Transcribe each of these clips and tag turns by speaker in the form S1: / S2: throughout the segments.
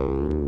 S1: Oh.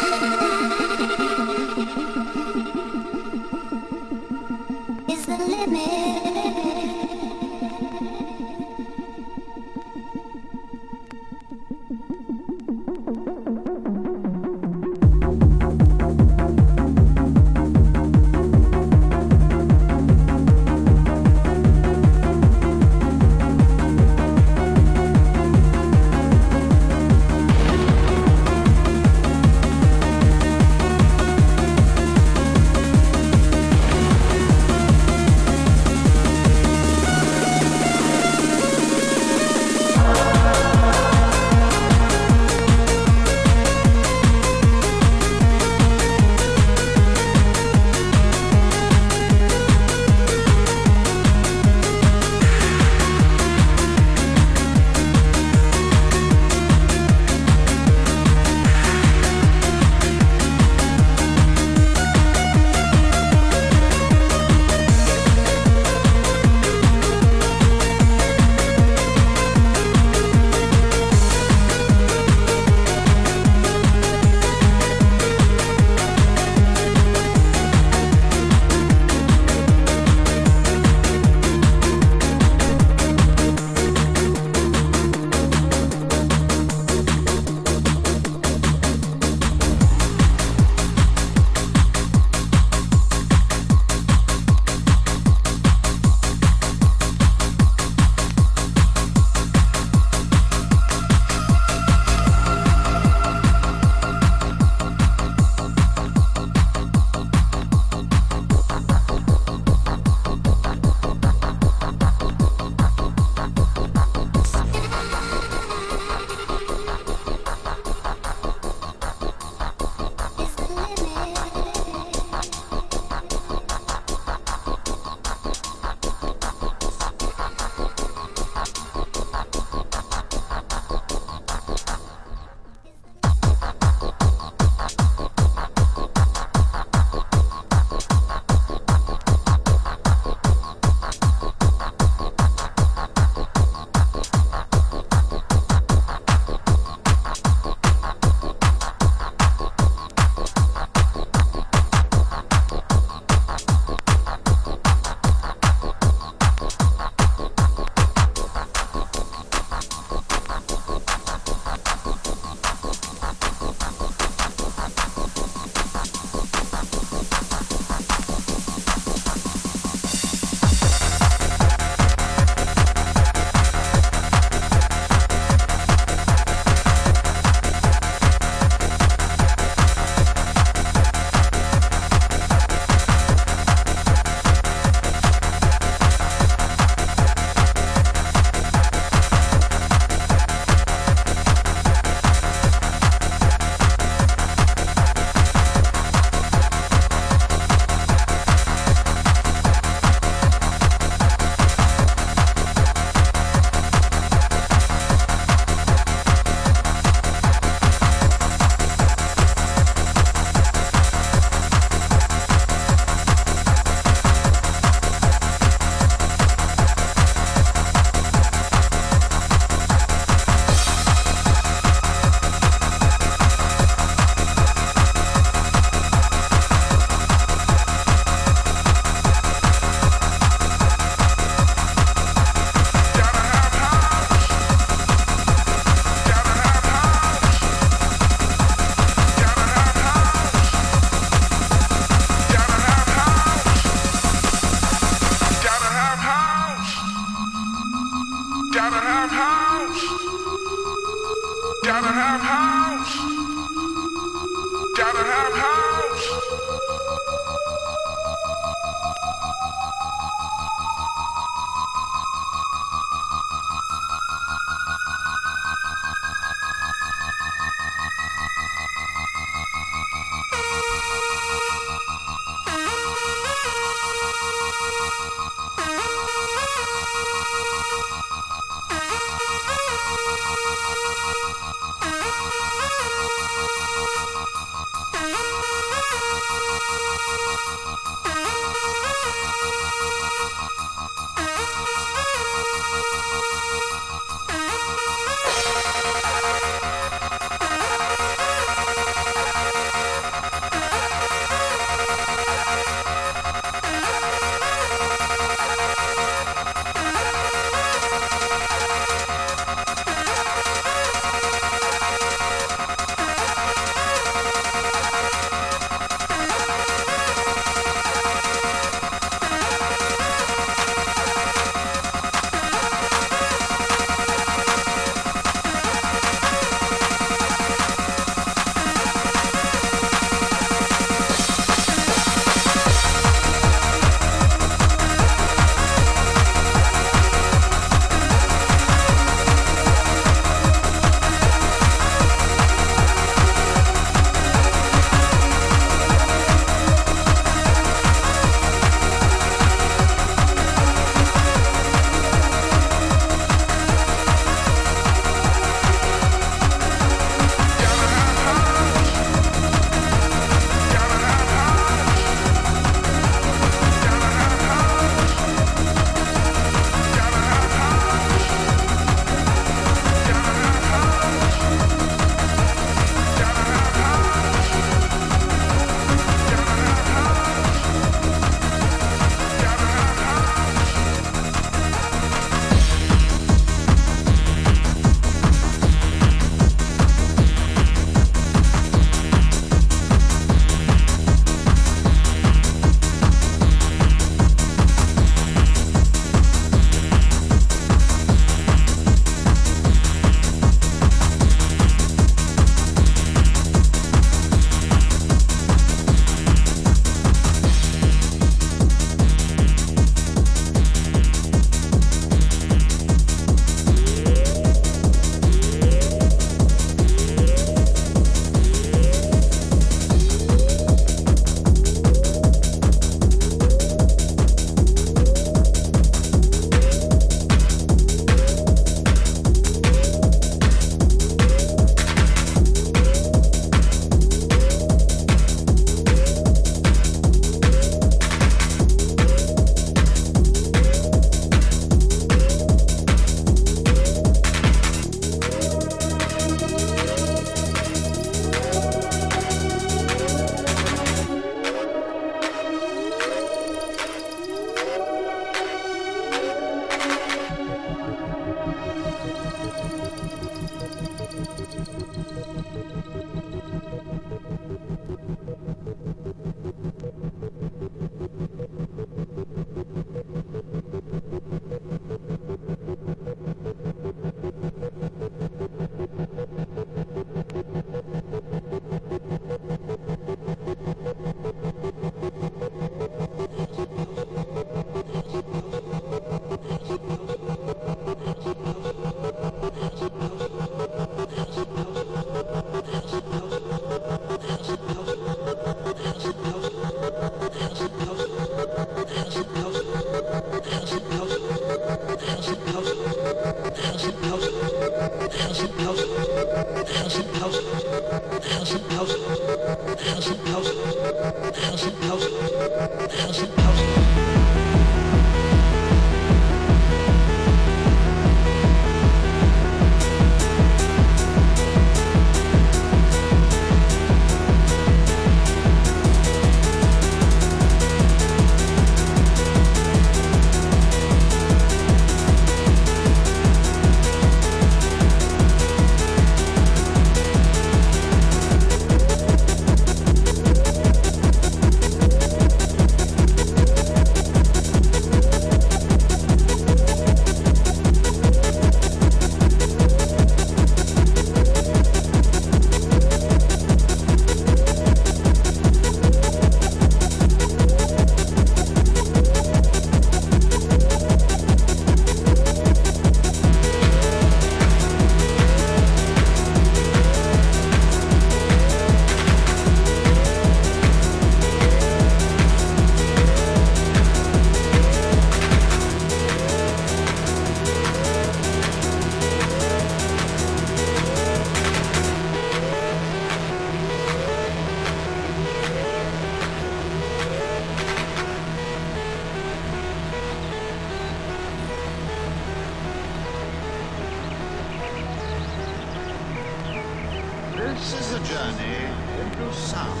S2: This is a journey into sound.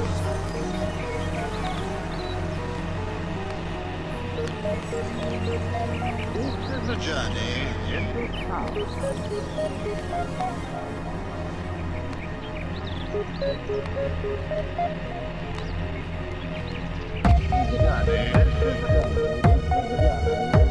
S2: This is a journey into sound. Into